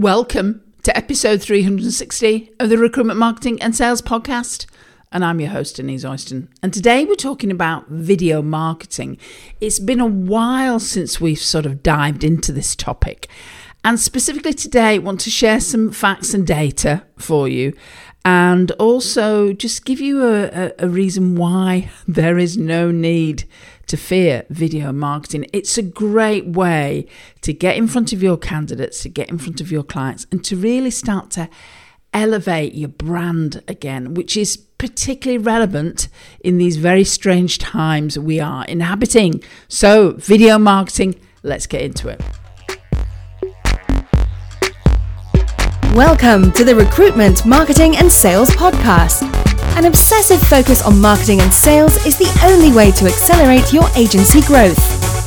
Welcome to episode 360 of the Recruitment Marketing and Sales Podcast. And I'm your host, Denise Oyston. And today we're talking about video marketing. It's been a while since we've sort of dived into this topic. And specifically today, I want to share some facts and data for you and also just give you a, a, a reason why there is no need to fear video marketing. It's a great way to get in front of your candidates, to get in front of your clients, and to really start to elevate your brand again, which is particularly relevant in these very strange times we are inhabiting. So, video marketing, let's get into it. Welcome to the Recruitment, Marketing and Sales Podcast an obsessive focus on marketing and sales is the only way to accelerate your agency growth.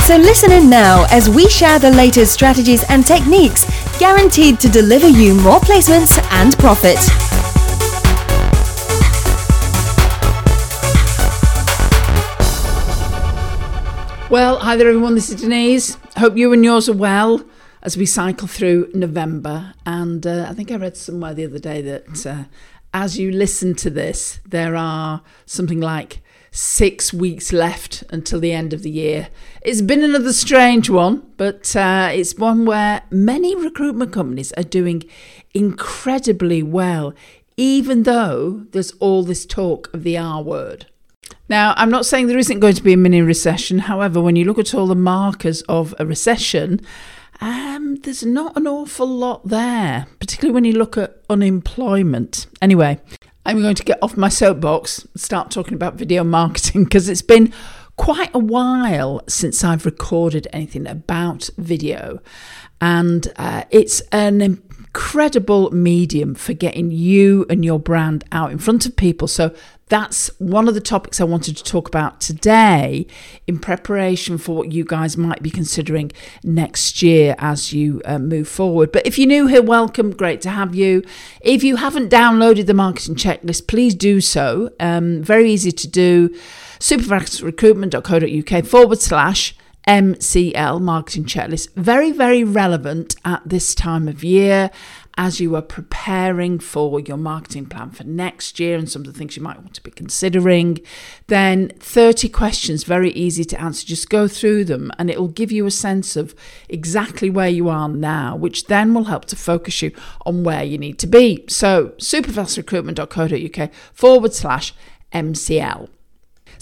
So listen in now as we share the latest strategies and techniques guaranteed to deliver you more placements and profit. Well, hi there, everyone. This is Denise. Hope you and yours are well as we cycle through November. And uh, I think I read somewhere the other day that uh, as you listen to this, there are something like six weeks left until the end of the year. It's been another strange one, but uh, it's one where many recruitment companies are doing incredibly well, even though there's all this talk of the R word. Now, I'm not saying there isn't going to be a mini recession. However, when you look at all the markers of a recession, um, there's not an awful lot there, particularly when you look at unemployment. Anyway, I'm going to get off my soapbox and start talking about video marketing because it's been quite a while since I've recorded anything about video. And uh, it's an incredible medium for getting you and your brand out in front of people. So that's one of the topics I wanted to talk about today in preparation for what you guys might be considering next year as you uh, move forward. But if you're new here, welcome. Great to have you. If you haven't downloaded the marketing checklist, please do so. Um, very easy to do. Superfastrecruitment.co.uk forward slash MCL marketing checklist. Very, very relevant at this time of year as you are preparing for your marketing plan for next year and some of the things you might want to be considering. Then 30 questions, very easy to answer. Just go through them and it will give you a sense of exactly where you are now, which then will help to focus you on where you need to be. So, superfastrecruitment.co.uk forward slash MCL.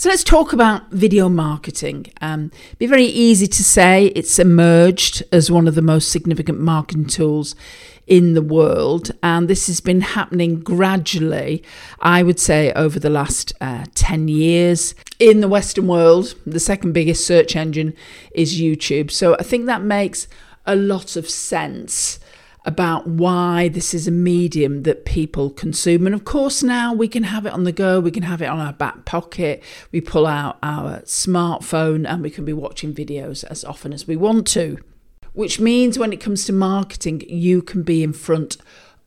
So let's talk about video marketing. Um, be very easy to say it's emerged as one of the most significant marketing tools in the world, and this has been happening gradually. I would say over the last uh, ten years in the Western world. The second biggest search engine is YouTube, so I think that makes a lot of sense about why this is a medium that people consume. And of course, now we can have it on the go, we can have it on our back pocket, we pull out our smartphone and we can be watching videos as often as we want to. Which means when it comes to marketing, you can be in front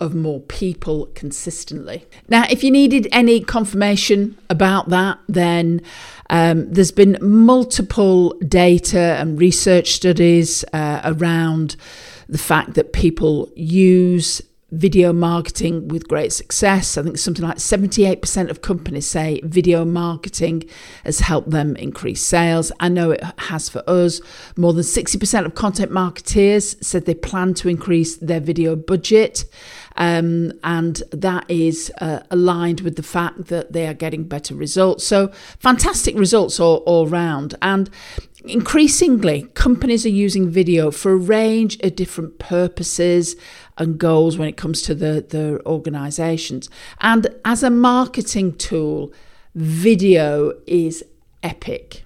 of more people consistently. Now, if you needed any confirmation about that, then um, there's been multiple data and research studies uh, around the fact that people use video marketing with great success. I think something like 78% of companies say video marketing has helped them increase sales. I know it has for us. More than 60% of content marketeers said they plan to increase their video budget. Um, and that is uh, aligned with the fact that they are getting better results. So, fantastic results all, all round. And Increasingly, companies are using video for a range of different purposes and goals when it comes to the, the organizations. And as a marketing tool, video is epic.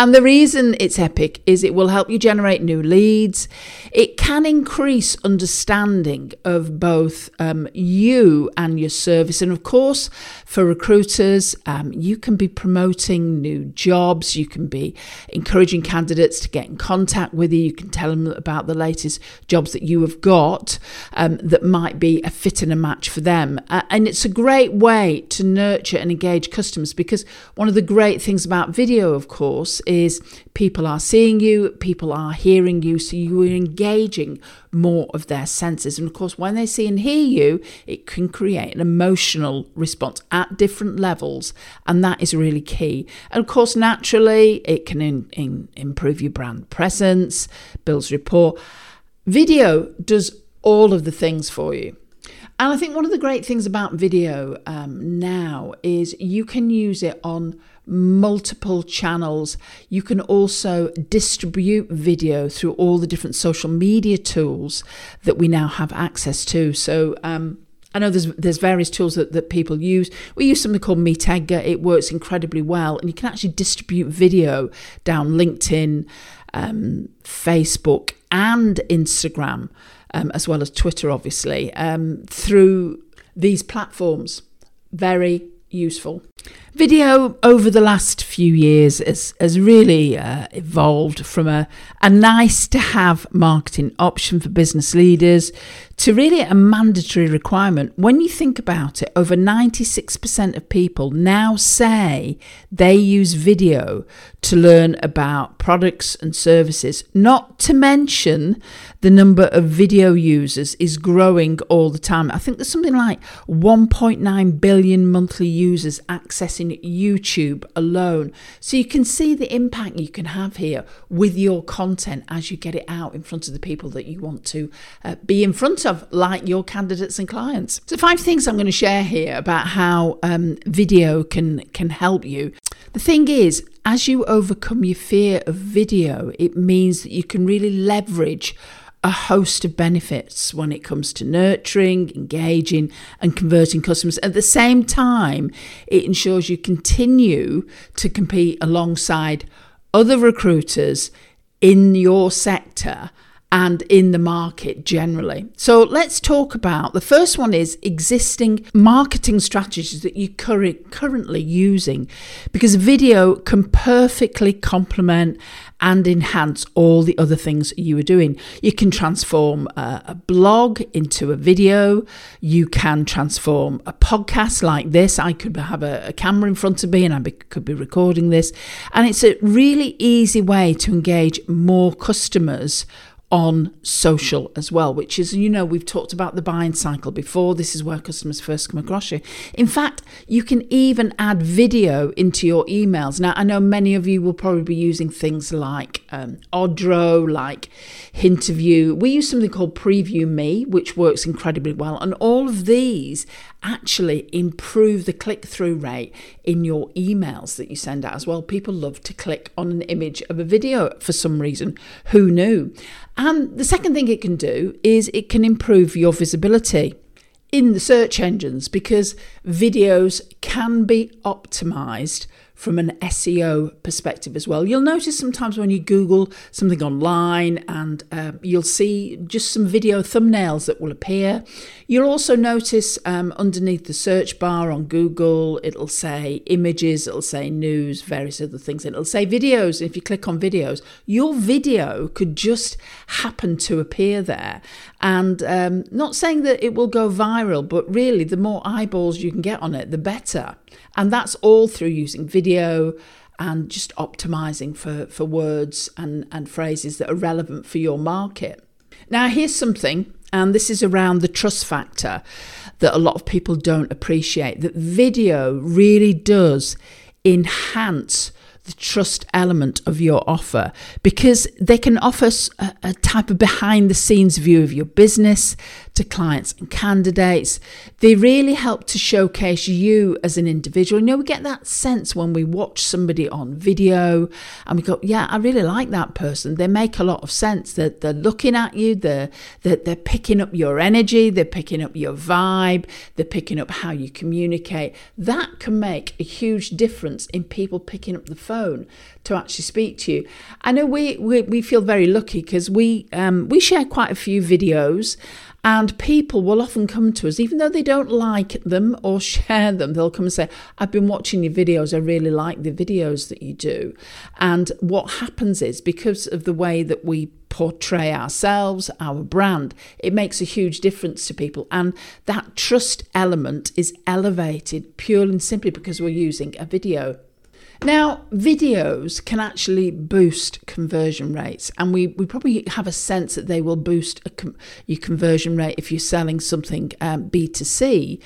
And the reason it's epic is it will help you generate new leads. It can increase understanding of both um, you and your service. And of course, for recruiters, um, you can be promoting new jobs. You can be encouraging candidates to get in contact with you. You can tell them about the latest jobs that you have got um, that might be a fit and a match for them. Uh, and it's a great way to nurture and engage customers because one of the great things about video, of course, is people are seeing you, people are hearing you, so you are engaging more of their senses. And of course, when they see and hear you, it can create an emotional response at different levels, and that is really key. And of course, naturally, it can in, in, improve your brand presence, builds rapport. Video does all of the things for you. And I think one of the great things about video um, now is you can use it on multiple channels. You can also distribute video through all the different social media tools that we now have access to. So, um, I know there's there's various tools that, that people use. We use something called MeetEdgar. It works incredibly well, and you can actually distribute video down LinkedIn, um, Facebook, and Instagram um, as well as Twitter, obviously, um, through these platforms. Very useful. Video over the last few years has, has really uh, evolved from a, a nice to have marketing option for business leaders to really a mandatory requirement. When you think about it, over 96% of people now say they use video to learn about products and services, not to mention the number of video users is growing all the time. I think there's something like 1.9 billion monthly users accessing YouTube alone. So you can see the impact you can have here with your content as you get it out in front of the people that you want to uh, be in front of, like your candidates and clients. So five things I'm going to share here about how um, video can can help you. The thing is, as you overcome your fear of video, it means that you can really leverage a host of benefits when it comes to nurturing, engaging, and converting customers. At the same time, it ensures you continue to compete alongside other recruiters in your sector and in the market generally. So let's talk about the first one is existing marketing strategies that you're currently using because video can perfectly complement and enhance all the other things you are doing. You can transform a, blog into a video. You can transform a podcast like this. I could have a, camera in front of me and I could be recording this. And it's a really easy way to engage more customers on social as well, which is, you know, we've talked about the buying cycle before. This is where customers first come across you. In fact, you can even add video into your emails. Now, I know many of you will probably be using things like um, Odro, like Hinterview. We use something called Preview Me, which works incredibly well. And all of these actually improve the click through rate in your emails that you send out as well. People love to click on an image of a video for some reason. Who knew? And the second thing it can do is it can improve your visibility in the search engines because videos can be optimized from an SEO perspective as well. You'll notice sometimes when you Google something online and uh, you'll see just some video thumbnails that will appear. You'll also notice um, underneath the search bar on Google, it'll say images, it'll say news, various other things. and It'll say videos. If you click on videos, your video could just happen to appear there. And um, not saying that it will go viral, but really, the more eyeballs you can get on it, the better. And that's all through using video and just optimizing for, for words and, and phrases that are relevant for your market. Now, here's something, and this is around the trust factor that a lot of people don't appreciate that video really does enhance the trust element of your offer because they can offer a, a type of behind the scenes view of your business to clients and candidates. They really help to showcase you as an individual. You know, we get that sense when we watch somebody on video and we go, yeah, I really like that person. They make a lot of sense. That they're, they're looking at you, they're, they're, they're picking up your energy, they're picking up your vibe, they're picking up how you communicate. That can make a huge difference in people picking up the phone to actually speak to you. I know we, we, we feel very lucky because we, um, we share quite a few videos. And people will often come to us, even though they don't like them or share them, they'll come and say, I've been watching your videos, I really like the videos that you do. And what happens is because of the way that we portray ourselves, our brand, it makes a huge difference to people. And that trust element is elevated purely and simply because we're using a video. Now, videos can actually boost conversion rates, and we, we probably have a sense that they will boost com- your conversion rate if you're selling something um, B2C.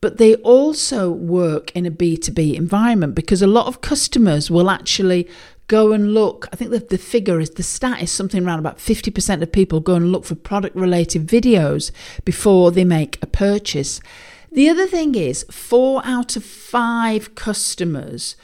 But they also work in a B2B environment because a lot of customers will actually go and look. I think the, the figure is the stat is something around about 50% of people go and look for product related videos before they make a purchase. The other thing is, four out of five customers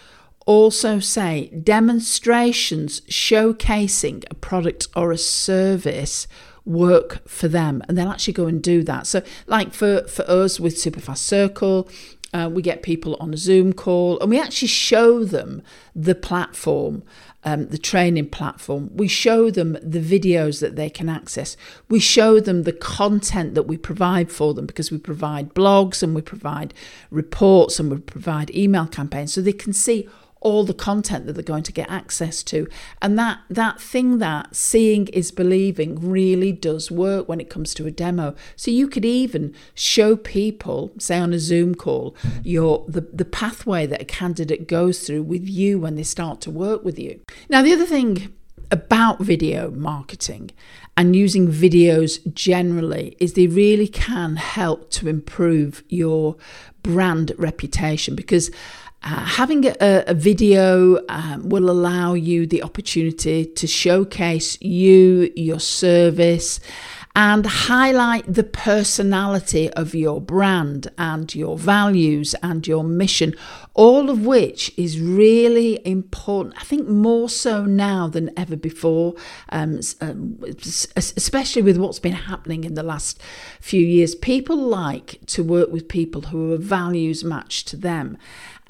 also say demonstrations showcasing a product or a service work for them and they'll actually go and do that so like for for us with superfast circle uh, we get people on a Zoom call and we actually show them the platform, um, the training platform. We show them the videos that they can access. We show them the content that we provide for them because we provide blogs and we provide reports and we provide email campaigns so they can see all the content that they're going to get access to. And that that thing that seeing is believing really does work when it comes to a demo. So you could even show people say on a zoom call your the, the pathway that a candidate goes through with you when they start to work with you. Now the other thing about video marketing and using videos generally is they really can help to improve your brand reputation because uh, having a, a video um, will allow you the opportunity to showcase you, your service, and highlight the personality of your brand and your values and your mission, all of which is really important. I think more so now than ever before, um, um especially with what's been happening in the last few years. People like to work with people who are values matched to them.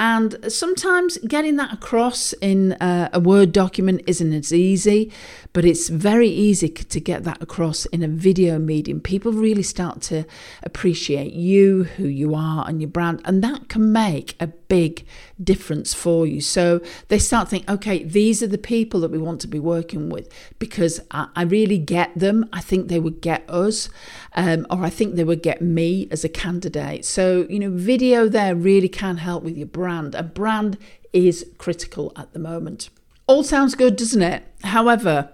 And sometimes getting that across in a, a, Word document isn't as easy, but it's very easy to get that across in a video medium. People really start to appreciate you, who you are, and your brand, and that can make a big difference for you. So they start thinking, okay, these are the people that we want to be working with because I, I really get them. I think they would get us, um, or I think they would get me as a candidate. So, you know, video there really can help with your brand. A brand is critical at the moment. All sounds good, doesn't it? However,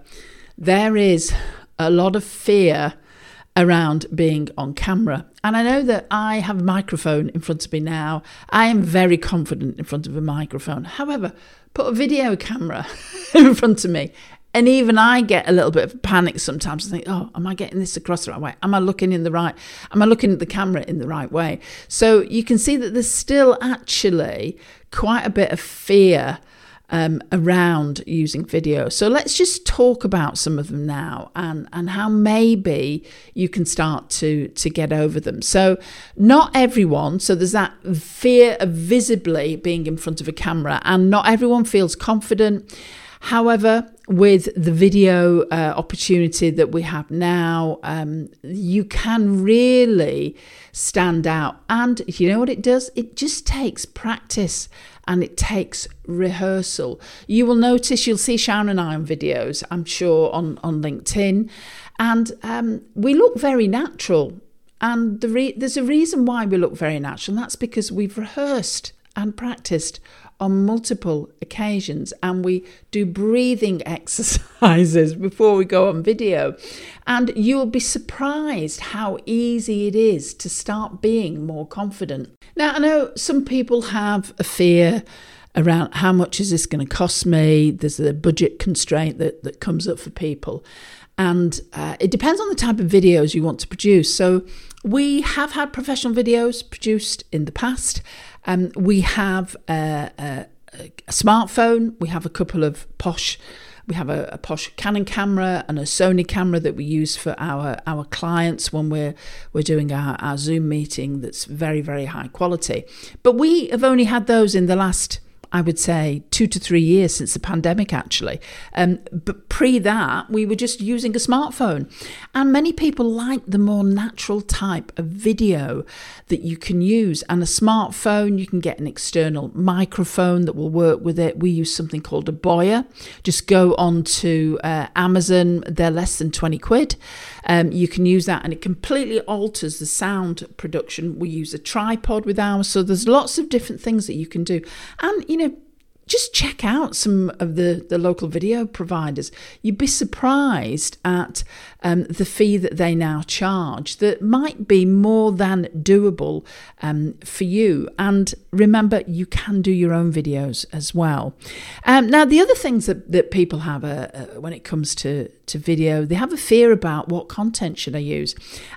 there is a lot of fear around being on camera. And I know that I have a microphone in front of me now. I am very confident in front of a microphone. However, put a video camera in front of me. And even I get a little bit of panic sometimes. I think, oh, am I getting this across the right way? Am I looking in the right? Am I looking at the camera in the right way? So you can see that there's still actually quite a bit of fear um, around using video. So let's just talk about some of them now and, and how maybe you can start to, to get over them. So, not everyone, so there's that fear of visibly being in front of a camera, and not everyone feels confident. However, with the video uh, opportunity that we have now, um, you can really stand out. And you know what it does? It just takes practice and it takes rehearsal. You will notice, you'll see Sharon and I on videos, I'm sure, on, on LinkedIn, and um, we look very natural. And the re- there's a reason why we look very natural, and that's because we've rehearsed and practiced on multiple occasions and we do breathing exercises before we go on video. And you'll be surprised how easy it is to start being more confident. Now, I know some people have a fear around how much is this going to cost me. There's a budget constraint that, that comes up for people. And uh, it depends on the type of videos you want to produce. So, we have had professional videos produced in the past. Um, we have a, a, a, smartphone, we have a couple of posh. We have a, a, posh Canon camera and a Sony camera that we use for our, our clients when we're we're doing our, our Zoom meeting. That's very very high quality. But we have only had those in the last I would say, two to three years since the pandemic, actually. Um, but pre that, we were just using a smartphone. And many people like the more natural type of video that you can use. And a smartphone, you can get an external microphone that will work with it. We use something called a Boya. Just go on to uh, Amazon, they're less than 20 quid. Um, you can use that and it completely alters the sound production. We use a tripod with ours. So there's lots of different things that you can do. And, you just check out some of the, the local video providers. You'd be surprised at um, the fee that they now charge that might be more than doable um, for you. And remember, you can do your own videos as well. Um, now, the other things that, that people have uh, uh, when it comes to, to video, they have a fear about what content should I use.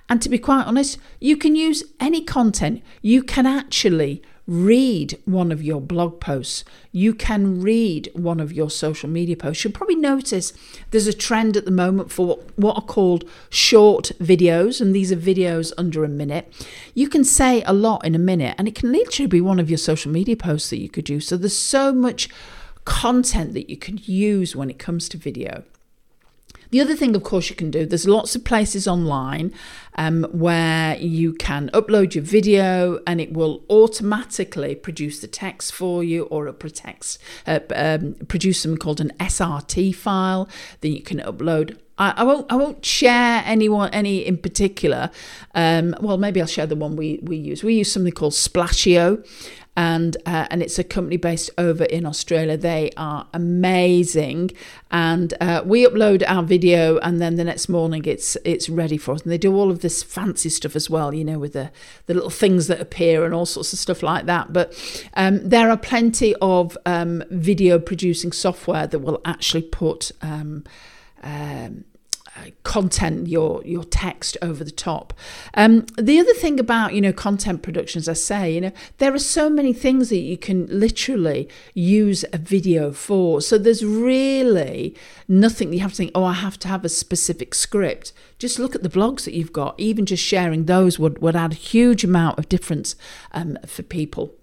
And to be quite honest, you can use any content. You can actually read one of your blog posts. You can read one of your social media posts. You'll probably notice there's a trend at the moment for what are called short videos, and these are videos under a minute. You can say a lot in a minute, and it can literally be one of your social media posts that you could use. So there's so much content that you could use when it comes to video. The other thing, of course, you can do, there's lots of places online um, where you can upload your video and it will automatically produce the text for you or it protects, uh, um, produce something called an SRT file that you can upload I, I, won't. I won't share anyone any in particular. Um, well, maybe I'll share the one we we use. We use something called Splasheo, and uh, and it's a company based over in Australia. They are amazing, and uh, we upload our video, and then the next morning it's it's ready for us. And they do all of this fancy stuff as well, you know, with the the little things that appear and all sorts of stuff like that. But um, there are plenty of um, video producing software that will actually put. Um, um, content, your your text over the top. Um, the other thing about you know content production, as I say, you know there are so many things that you can literally use a video for. So there's really nothing you have to think. Oh, I have to have a specific script. Just look at the blogs that you've got. Even just sharing those would would add a huge amount of difference um, for people.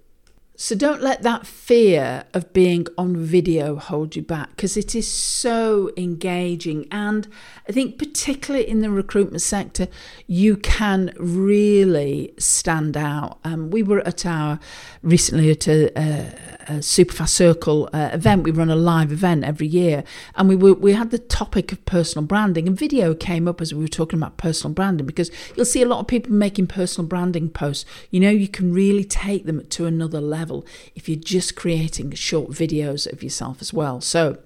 So don't let that fear of being on video hold you back because it is so engaging. And I think, particularly in the recruitment sector, you can really stand out. Um, we were at our recently at a, a, a Superfast Circle uh, event. We run a live event every year, and we were, we had the topic of personal branding, and video came up as we were talking about personal branding because you'll see a lot of people making personal branding posts. You know, you can really take them to another level level if you're just creating short videos of yourself as well. So,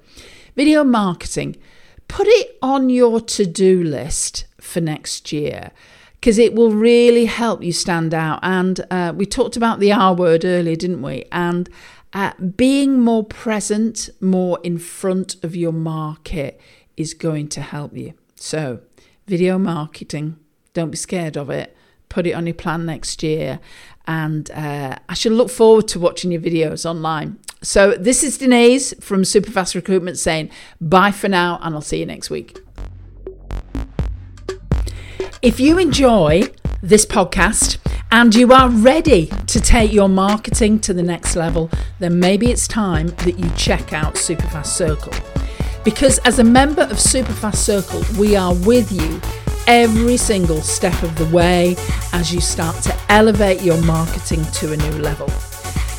video marketing, put it on your to do list for next year because it will really help you stand out. And uh, we talked about the R word earlier, didn't we? And uh, being more present, more in front of your market is going to help you. So, video marketing, don't be scared of it. Put it on your plan next year and uh, I shall look forward to watching your videos online. So, this is Denise from Superfast Recruitment saying bye for now, and I'll see you next week. If you enjoy this podcast and you are ready to take your marketing to the next level, then maybe it's time that you check out Superfast Circle. Because as a member of Superfast Circle, we are with you every single step of the way as you start to elevate your marketing to a new level.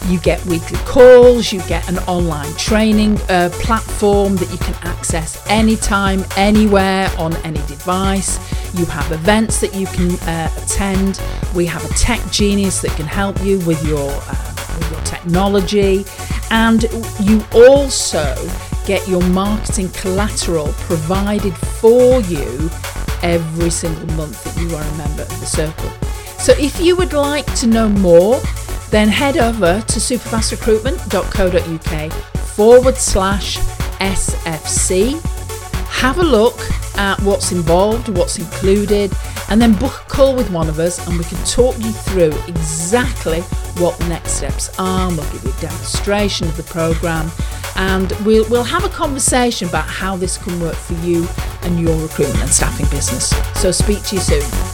You get weekly calls, you get an online training uh, platform that you can access anytime, anywhere, on any device. You have events that you can uh, attend. We have a tech genius that can help you with your, uh, with your technology. And you also get your marketing collateral provided for you every single month that you are a member of the circle. So if you would like to know more, then head over to superfastrecruitment.co.uk forward slash SFC. Have a look at what's involved, what's included, and then book a call with one of us and we can talk you through exactly what the next steps are. We'll give you a demonstration of the program and we'll, we'll have a conversation about how this can work for you and your recruitment and staffing business. So, speak to you soon.